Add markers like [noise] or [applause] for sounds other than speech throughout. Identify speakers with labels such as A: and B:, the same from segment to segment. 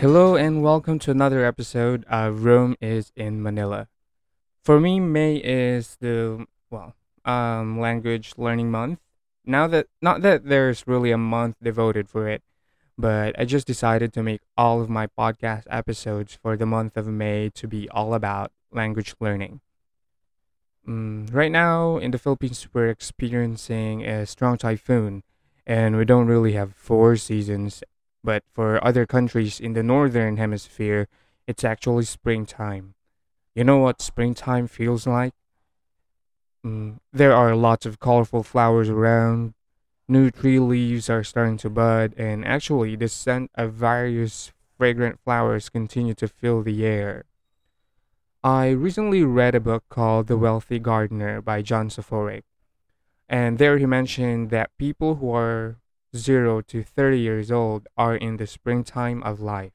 A: Hello and welcome to another episode of Rome is in Manila. For me, May is the well, um, language learning month. Now that not that there's really a month devoted for it, but I just decided to make all of my podcast episodes for the month of May to be all about language learning. Mm, right now in the Philippines, we're experiencing a strong typhoon, and we don't really have four seasons but for other countries in the northern hemisphere, it's actually springtime. You know what springtime feels like? Mm, there are lots of colorful flowers around, new tree leaves are starting to bud, and actually, the scent of various fragrant flowers continue to fill the air. I recently read a book called The Wealthy Gardener by John Soforic, and there he mentioned that people who are 0 to 30 years old are in the springtime of life.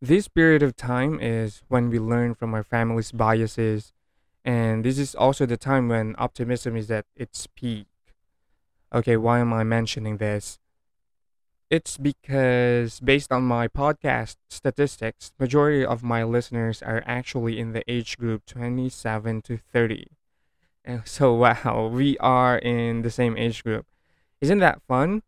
A: This period of time is when we learn from our family's biases, and this is also the time when optimism is at its peak. Okay, why am I mentioning this? It's because based on my podcast statistics, majority of my listeners are actually in the age group 27 to 30. And so [laughs] wow, we are in the same age group. Isn't that fun?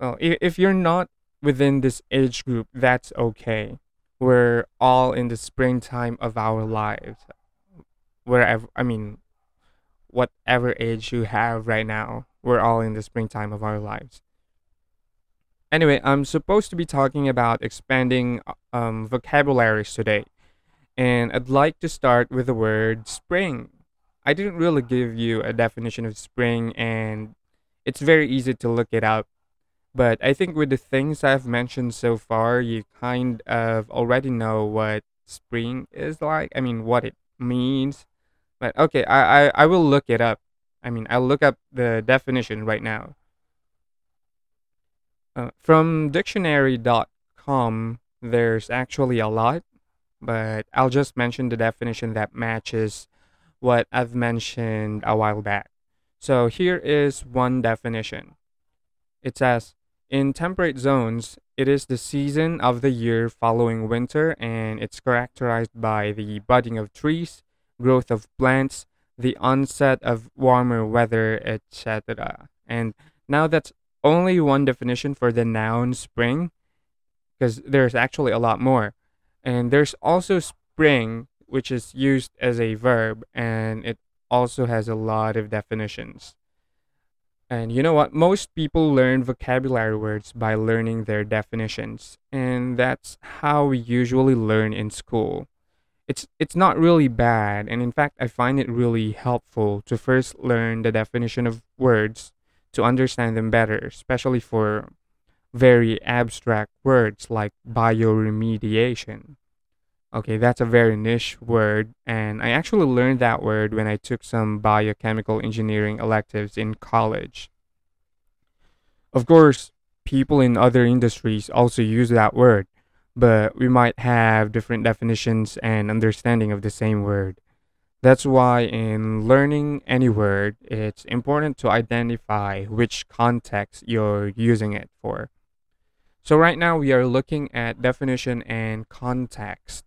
A: Well, if you're not within this age group, that's okay. We're all in the springtime of our lives. Wherever, I mean, whatever age you have right now, we're all in the springtime of our lives. Anyway, I'm supposed to be talking about expanding uh, um, vocabularies today, and I'd like to start with the word spring. I didn't really give you a definition of spring, and it's very easy to look it up. But I think with the things I've mentioned so far, you kind of already know what spring is like. I mean, what it means. But okay, I, I, I will look it up. I mean, I'll look up the definition right now. Uh, from dictionary.com, there's actually a lot, but I'll just mention the definition that matches what I've mentioned a while back. So here is one definition. It says, in temperate zones, it is the season of the year following winter and it's characterized by the budding of trees, growth of plants, the onset of warmer weather, etc. And now that's only one definition for the noun spring because there's actually a lot more. And there's also spring, which is used as a verb and it also has a lot of definitions. And you know what? Most people learn vocabulary words by learning their definitions, and that's how we usually learn in school. It's it's not really bad, and in fact, I find it really helpful to first learn the definition of words to understand them better, especially for very abstract words like bioremediation. Okay, that's a very niche word, and I actually learned that word when I took some biochemical engineering electives in college. Of course, people in other industries also use that word, but we might have different definitions and understanding of the same word. That's why, in learning any word, it's important to identify which context you're using it for. So, right now, we are looking at definition and context.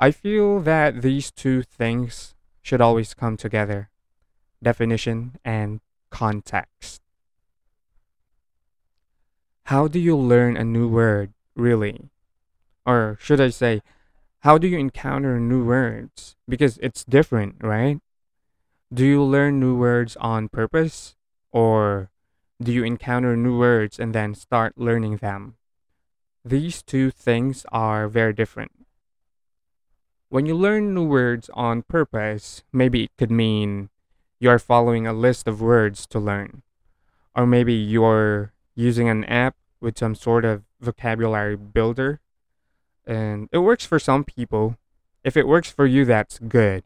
A: I feel that these two things should always come together definition and context. How do you learn a new word, really? Or should I say, how do you encounter new words? Because it's different, right? Do you learn new words on purpose? Or do you encounter new words and then start learning them? These two things are very different. When you learn new words on purpose, maybe it could mean you're following a list of words to learn. Or maybe you're using an app with some sort of vocabulary builder. And it works for some people. If it works for you, that's good.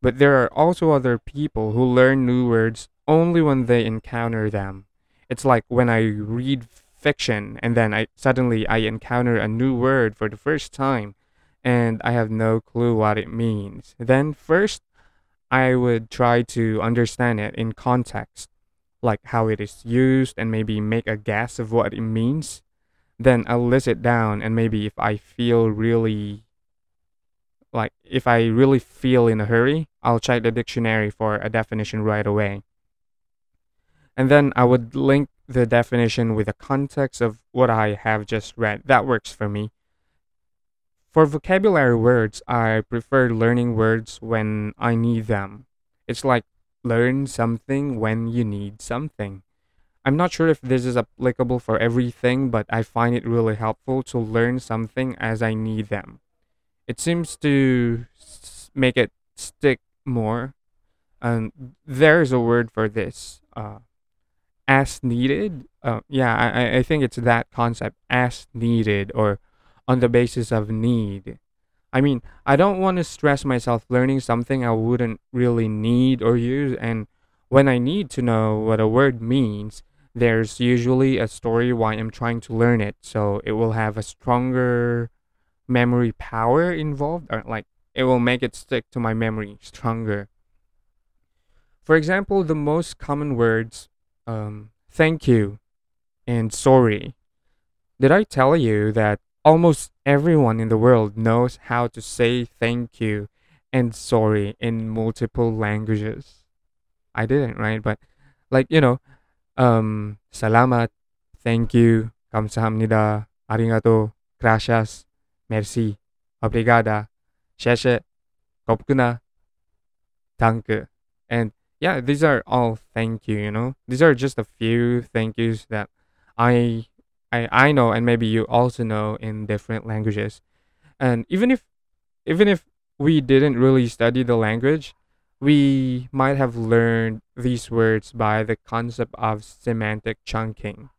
A: But there are also other people who learn new words only when they encounter them. It's like when I read fiction and then I suddenly I encounter a new word for the first time and I have no clue what it means. Then, first, I would try to understand it in context, like how it is used, and maybe make a guess of what it means. Then I'll list it down, and maybe if I feel really like if I really feel in a hurry, I'll check the dictionary for a definition right away. And then I would link the definition with the context of what I have just read. That works for me. For vocabulary words, I prefer learning words when I need them. It's like learn something when you need something. I'm not sure if this is applicable for everything, but I find it really helpful to learn something as I need them. It seems to make it stick more. And there's a word for this. Uh, as needed. Uh, yeah, I, I I think it's that concept, as needed, or on the basis of need. I mean, I don't want to stress myself learning something I wouldn't really need or use, and when I need to know what a word means, there's usually a story why I'm trying to learn it, so it will have a stronger memory power involved, or like it will make it stick to my memory stronger. For example, the most common words, um, thank you and sorry. Did I tell you that almost everyone in the world knows how to say thank you and sorry in multiple languages? I didn't, right? But like, you know, um, salamat, thank you, 감사합니다, arigato, gracias, merci, obrigada,谢谢, kopkuna, danke. And yeah, these are all thank you, you know? These are just a few thank yous that I I I know and maybe you also know in different languages. And even if even if we didn't really study the language, we might have learned these words by the concept of semantic chunking.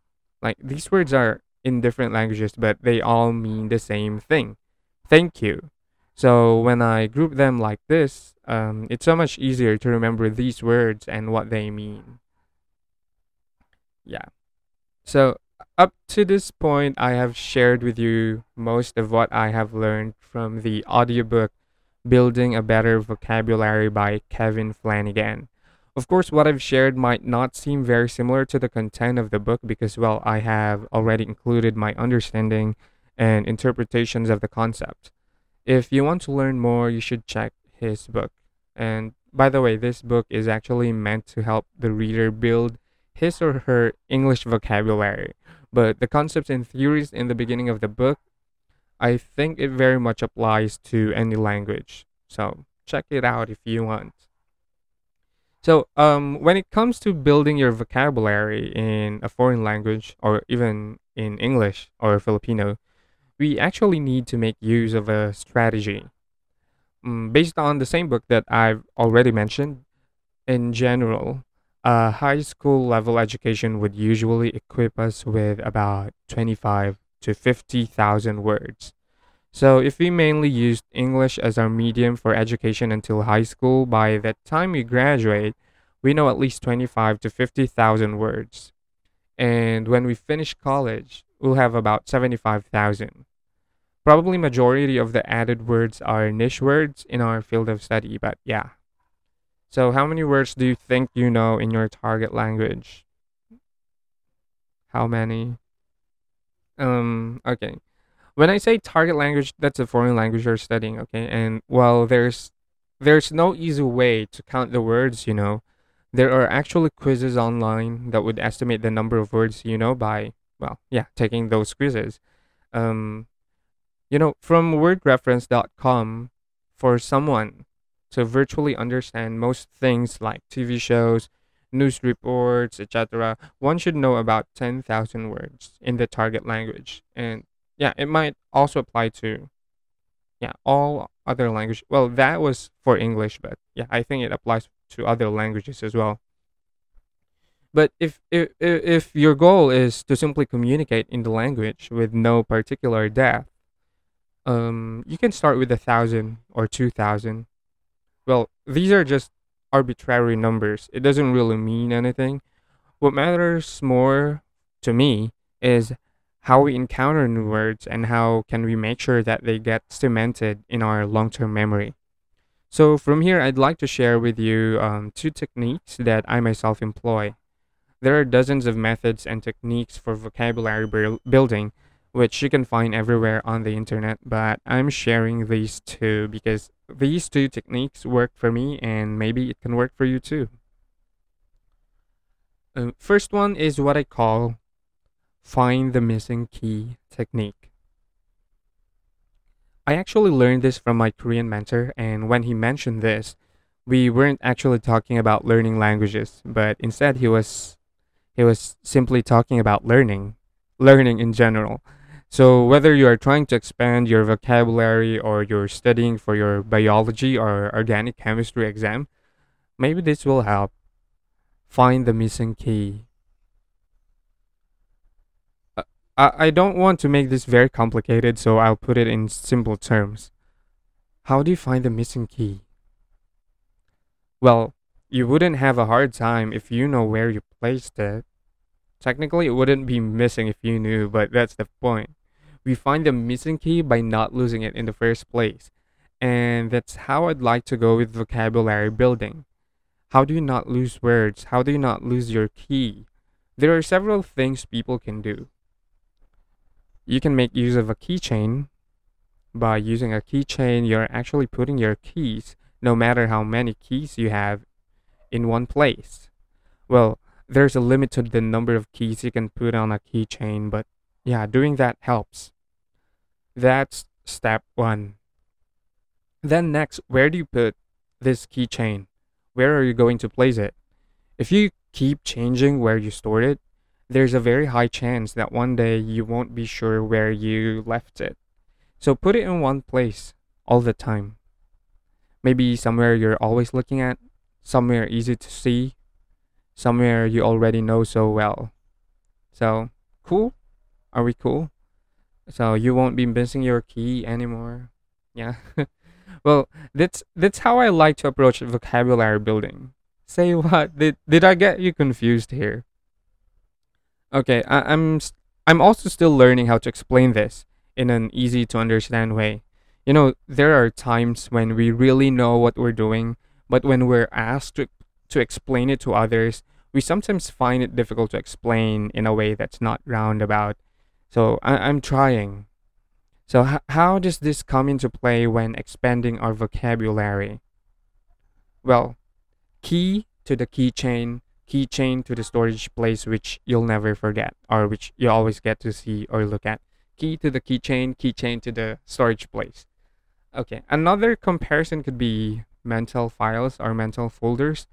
A: Like these words are in different languages, but they all mean the same thing. Thank you. So when I group them like this, um, it's so much easier to remember these words and what they mean. Yeah. So up to this point, I have shared with you most of what I have learned from the audiobook Building a Better Vocabulary by Kevin Flanagan. Of course, what I've shared might not seem very similar to the content of the book because, well, I have already included my understanding and interpretations of the concept. If you want to learn more, you should check his book. And by the way, this book is actually meant to help the reader build his or her English vocabulary. But the concepts and theories in the beginning of the book, I think it very much applies to any language. So check it out if you want. So, um, when it comes to building your vocabulary in a foreign language or even in English or Filipino, we actually need to make use of a strategy. Mm, based on the same book that I've already mentioned, in general, a high school level education would usually equip us with about 25 to 50,000 words. So, if we mainly used English as our medium for education until high school, by the time we graduate, we know at least 25 to 50,000 words. And when we finish college, we'll have about 75,000. Probably majority of the added words are niche words in our field of study, but yeah. So how many words do you think you know in your target language? How many? Um, okay. When I say target language, that's a foreign language you're studying, okay? And well, there's there's no easy way to count the words, you know. There are actually quizzes online that would estimate the number of words you know by, well, yeah, taking those quizzes. Um, you know, from wordreference.com, for someone to virtually understand most things like TV shows, news reports, etc., one should know about 10,000 words in the target language. And yeah, it might also apply to yeah, all other language. Well, that was for English, but yeah, I think it applies to other languages as well. But if if if your goal is to simply communicate in the language with no particular depth, um, you can start with a thousand or two thousand. Well, these are just arbitrary numbers. It doesn't really mean anything. What matters more to me is how we encounter new words and how can we make sure that they get cemented in our long-term memory. So from here, I'd like to share with you um, two techniques that I myself employ. There are dozens of methods and techniques for vocabulary buil- building, which you can find everywhere on the internet, but I'm sharing these two because these two techniques work for me and maybe it can work for you too. Uh, first one is what I call find the missing key technique. I actually learned this from my Korean mentor, and when he mentioned this, we weren't actually talking about learning languages, but instead he was he was simply talking about learning, learning in general. So whether you are trying to expand your vocabulary or you're studying for your biology or organic chemistry exam, maybe this will help find the missing key. Uh, I, I don't want to make this very complicated, so I'll put it in simple terms. How do you find the missing key? Well, you wouldn't have a hard time if you know where you placed it. Technically, it wouldn't be missing if you knew, but that's the point. We find the missing key by not losing it in the first place. And that's how I'd like to go with vocabulary building. How do you not lose words? How do you not lose your key? There are several things people can do. You can make use of a keychain. By using a keychain, you're actually putting your keys no matter how many keys you have in one place. Well, there's a limit to the number of keys you can put on a keychain, but yeah, doing that helps. That's step one. Then, next, where do you put this keychain? Where are you going to place it? If you keep changing where you stored it, there's a very high chance that one day you won't be sure where you left it. So put it in one place all the time. Maybe somewhere you're always looking at, somewhere easy to see, somewhere you already know so well. So, cool? Are we cool? So you won't be missing your key anymore. Yeah. [laughs] well, that's that's how I like to approach vocabulary building. Say [laughs] what? Did did I get you confused here? Okay, I, I'm I'm also still learning how to explain this in an easy to understand way. You know, there are times when we really know what we're doing, but when we're asked to, to explain it to others, we sometimes find it difficult to explain in a way that's not roundabout. So I, I'm trying. So, h- how does this come into play when expanding our vocabulary? Well, key to the keychain, keychain to the storage place which you'll never forget or which you always get to see or look at. Key to the keychain, keychain to the storage place. Okay, another comparison could be mental files or mental folders.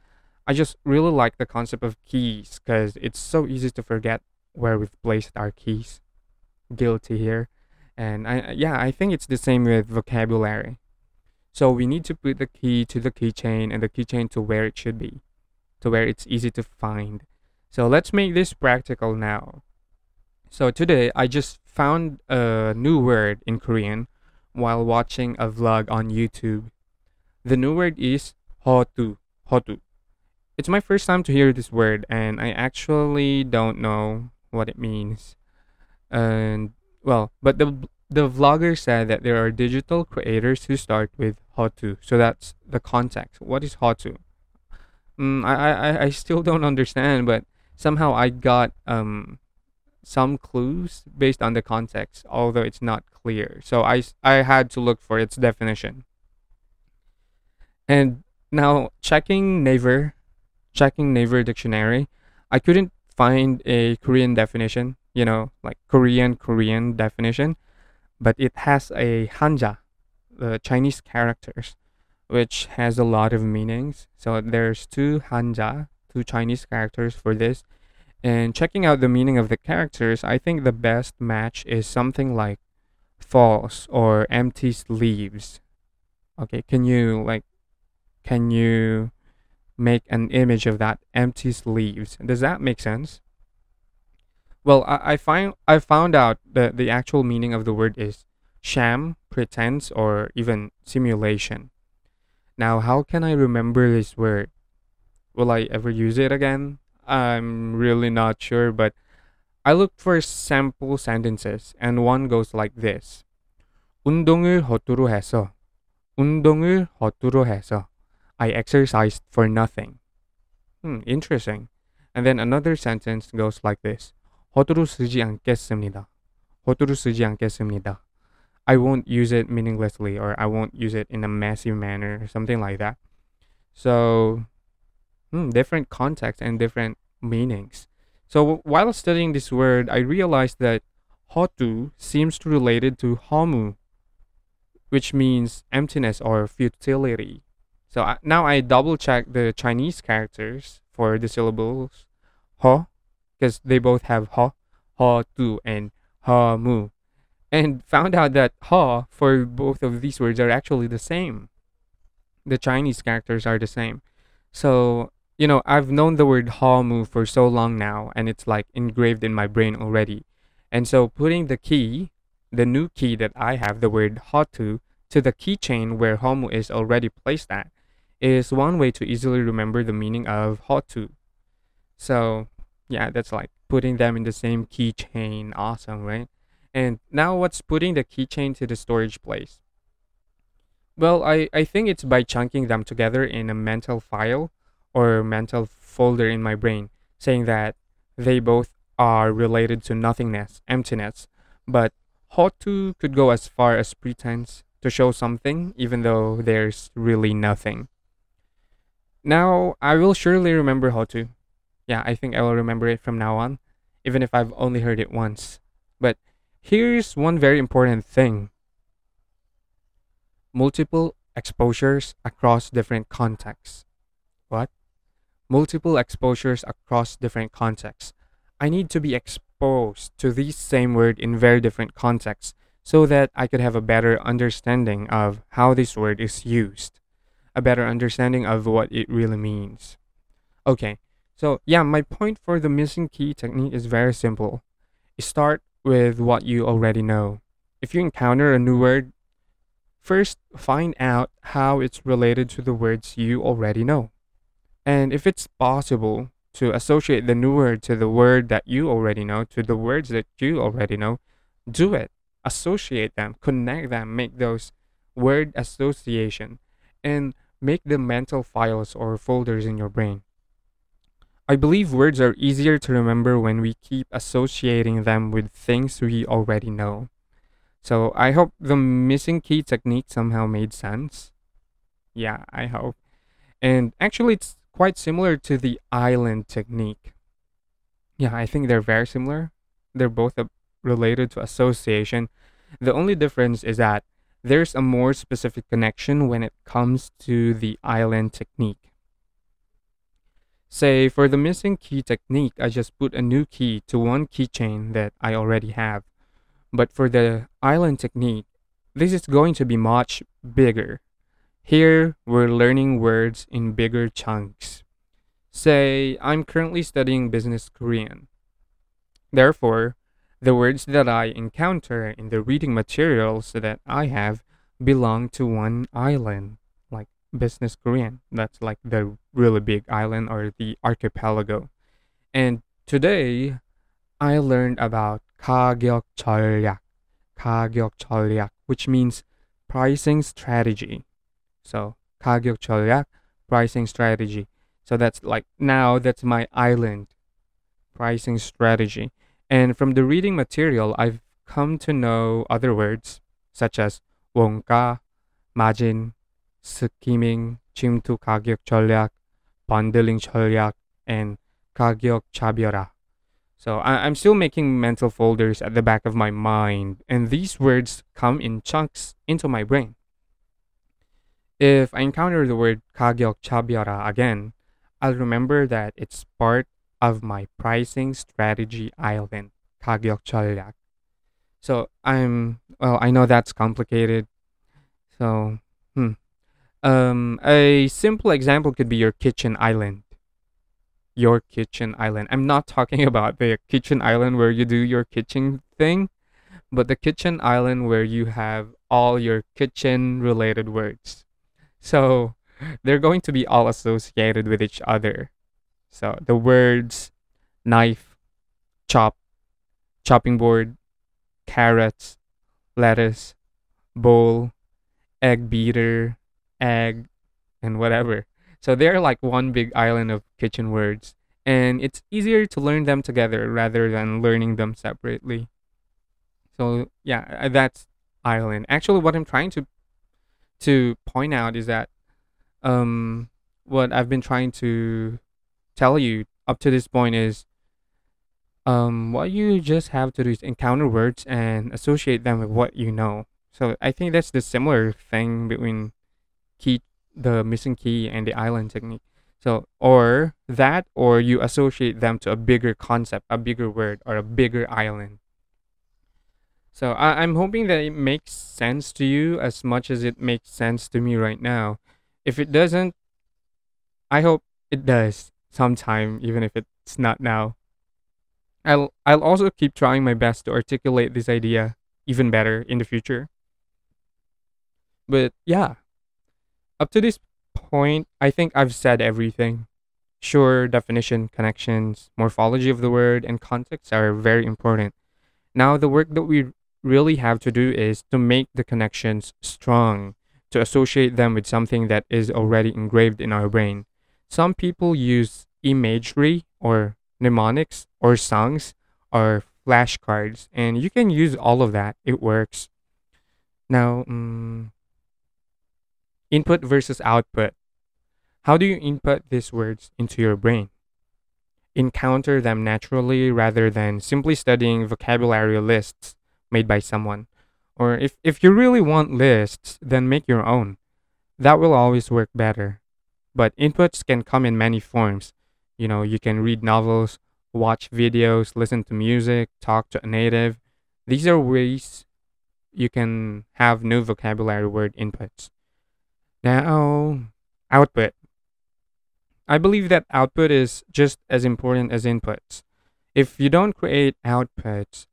A: I just really like the concept of keys because it's so easy to forget where we've placed our keys. Guilty here. And I yeah, I think it's the same with vocabulary. So we need to put the key to the keychain and the keychain to where it should be, to where it's easy to find. So let's make this practical now. So today I just found a new word in Korean while watching a vlog on YouTube. The new word is hotu. Hotu. It's my first time to hear this word and I actually don't know what it means. And well, but the the vlogger said that there are digital creators who start with hotu. So that's the context. What is hotu? Mm, I, I I still don't understand, but somehow I got um some clues based on the context, although it's not clear. So I, I had to look for its definition. And now checking Naver, checking Naver dictionary, I couldn't find a Korean definition, you know, like Korean Korean definition, but it has a hanja, the Chinese characters, which has a lot of meanings. So there's two hanja, two Chinese characters for this and checking out the meaning of the characters, I think the best match is something like false or empty sleeves. Okay, can you like can you make an image of that empty sleeves? Does that make sense? Well, I, I find I found out that the actual meaning of the word is sham, pretense, or even simulation. Now, how can I remember this word? Will I ever use it again? I'm really not sure, but I looked for sample sentences, and one goes like this. 운동을 허투루 해서, 운동을 허투루 해서, I exercised for nothing. Hmm, interesting. And then another sentence goes like this. 허투루 쓰지 않겠습니다. 호두를 쓰지 않겠습니다. I won't use it meaninglessly or I won't use it in a messy manner, something like that. So, hmm, different contexts and different meanings. So, while studying this word, I realized that hotu seems to related to homu, which means emptiness or futility. So I, now I double check the Chinese characters for the syllables ho, because they both have ho, ho tu, and ha mu, and found out that ha for both of these words are actually the same. The Chinese characters are the same. So you know I've known the word ha mu for so long now, and it's like engraved in my brain already. And so putting the key, the new key that I have, the word ha tu, to the keychain where ha mu is already placed at is one way to easily remember the meaning of ha tu. So, yeah, that's like putting them in the same keychain. Awesome, right? And now what's putting the keychain to the storage place? Well, I, I think it's by chunking them together in a mental file or mental folder in my brain, saying that they both are related to nothingness, emptiness. But hotu could go as far as pretense to show something, even though there's really nothing. Now, I will surely remember how to. Yeah, I think I will remember it from now on, even if I've only heard it once. But here's one very important thing multiple exposures across different contexts. What? Multiple exposures across different contexts. I need to be exposed to these same word in very different contexts so that I could have a better understanding of how this word is used a better understanding of what it really means. Okay, so yeah, my point for the missing key technique is very simple. Start with what you already know. If you encounter a new word, first find out how it's related to the words you already know. And if it's possible to associate the new word to the word that you already know, to the words that you already know, do it. Associate them, connect them, make those word association and make the mental files or folders in your brain. I believe words are easier to remember when we keep associating them with things we already know. So I hope the missing key technique somehow made sense. Yeah, I hope. And actually, it's quite similar to the island technique. Yeah, I think they're very similar. They're both related to association. The only difference is that there's a more specific connection when it comes to the island technique. Say, for the missing key technique, I just put a new key to one keychain that I already have. But for the island technique, this is going to be much bigger. Here, we're learning words in bigger chunks. Say, I'm currently studying business Korean. Therefore, the words that I encounter in the reading materials that I have belong to one island, Business Korean. That's like the really big island or the archipelago. And today, I learned about 가격 전략, 가격 전략, which means pricing strategy. So 가격 전략, pricing strategy. So that's like now that's my island pricing strategy. And from the reading material, I've come to know other words such as 원가, margin, 스키밍, 침투 가격 전략, bundling 전략, and 가격 차별화. So I- I'm still making mental folders at the back of my mind, and these words come in chunks into my brain. If I encounter the word 가격 차별화 again, I'll remember that it's part of my pricing strategy island, 가격 전략. So I'm well, I know that's complicated. So, hmm. um, a simple example could be your kitchen island. Your kitchen island. I'm not talking [laughs] about the kitchen island where you do your kitchen thing, but the kitchen island where you have all your kitchen related words. So, they're going to be all associated with each other. So the words knife, chop, chopping board, carrots, lettuce, bowl, egg beater, egg, and whatever. So they're like one big island of kitchen words, and it's easier to learn them together rather than learning them separately. So yeah, uh, that's island. Actually, what I'm trying to to point out is that um what I've been trying to tell you up to this point is um what you just have to do is encounter words and associate them with what you know. So I think that's the similar thing between key the missing key and the island technique. So or that or you associate them to a bigger concept, a bigger word or a bigger island. So I, I'm hoping that it makes sense to you as much as it makes sense to me right now. If it doesn't, I hope it does sometime, even if it's not now. I'll I'll also keep trying my best to articulate this idea even better in the future. But yeah, up to this point, I think I've said everything. Sure, definition, connections, morphology of the word, and context are very important. Now, the work that we really have to do is to make the connections strong, to associate them with something that is already engraved in our brain. Some people use imagery or mnemonics or songs or flashcards, and you can use all of that. It works. Now, mm, input versus output. How do you input these words into your brain? Encounter them naturally rather than simply studying vocabulary lists made by someone. Or if, if you really want lists, then make your own. That will always work better. But inputs can come in many forms. You know, you can read novels, watch videos, listen to music, talk to a native. These are ways you can have new vocabulary word inputs. Now, output. I believe that output is just as important as inputs. If you don't create outputs,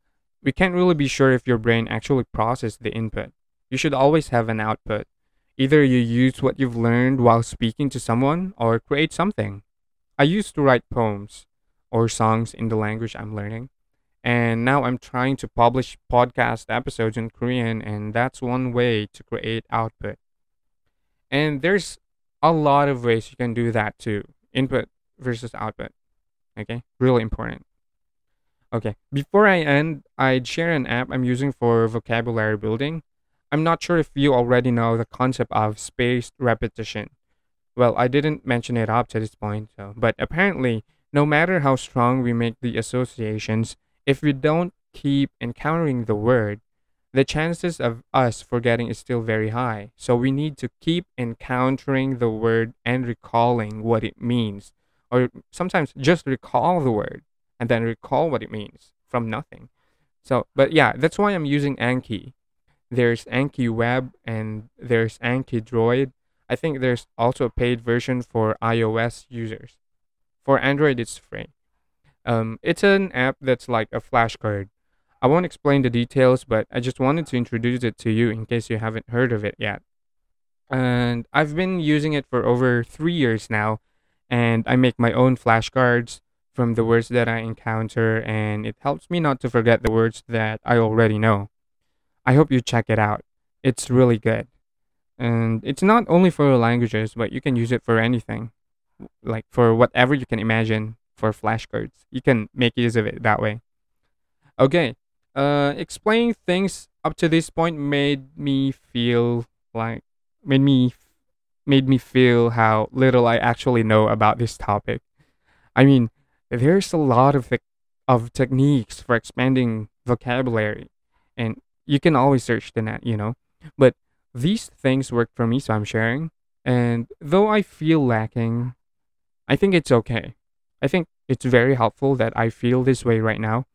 A: we can't really be sure if your brain actually processed the input. You should always have an output. Either you use what you've learned while speaking to someone or create something. I used to write poems or songs in the language I'm learning. And now I'm trying to publish podcast episodes in Korean, and that's one way to create output. And there's a lot of ways you can do that too input versus output. Okay, really important. Okay, before I end, I'd share an app I'm using for vocabulary building. I'm not sure if you already know the concept of spaced repetition. Well, I didn't mention it up to this point, so, but apparently, no matter how strong we make the associations, if we don't keep encountering the word, the chances of us forgetting is still very high. So we need to keep encountering the word and recalling what it means. Or sometimes just recall the word and then recall what it means from nothing. So, but yeah, that's why I'm using Anki. There's Anki Web and there's Anki Droid. I think there's also a paid version for iOS users. For Android, it's free. Um, it's an app that's like a flashcard. I won't explain the details, but I just wanted to introduce it to you in case you haven't heard of it yet. And I've been using it for over three years now, and I make my own flashcards from the words that I encounter, and it helps me not to forget the words that I already know. I hope you check it out. It's really good. And it's not only for languages, but you can use it for anything. Like for whatever you can imagine for flashcards. You can make use of it that way. Okay. Uh explaining things up to this point made me feel like made me made me feel how little I actually know about this topic. I mean, there's a lot of of techniques for expanding vocabulary and you can always search the net you know but these things work for me so i'm sharing and though i feel lacking i think it's okay i think it's very helpful that i feel this way right now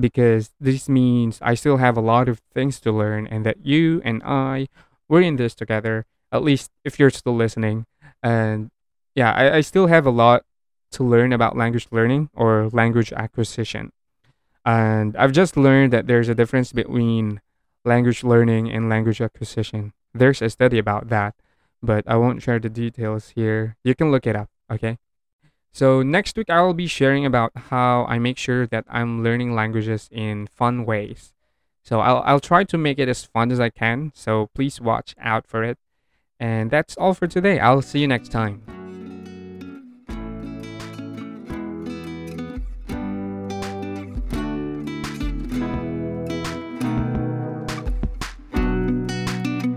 A: because this means i still have a lot of things to learn and that you and i we're in this together at least if you're still listening and yeah i, I still have a lot to learn about language learning or language acquisition. And I've just learned that there's a difference between language learning and language acquisition. There's a study about that, but I won't share the details here. You can look it up, okay? So next week I will be sharing about how I make sure that I'm learning languages in fun ways. So I'll I'll try to make it as fun as I can. So please watch out for it. And that's all for today. I'll see you next time.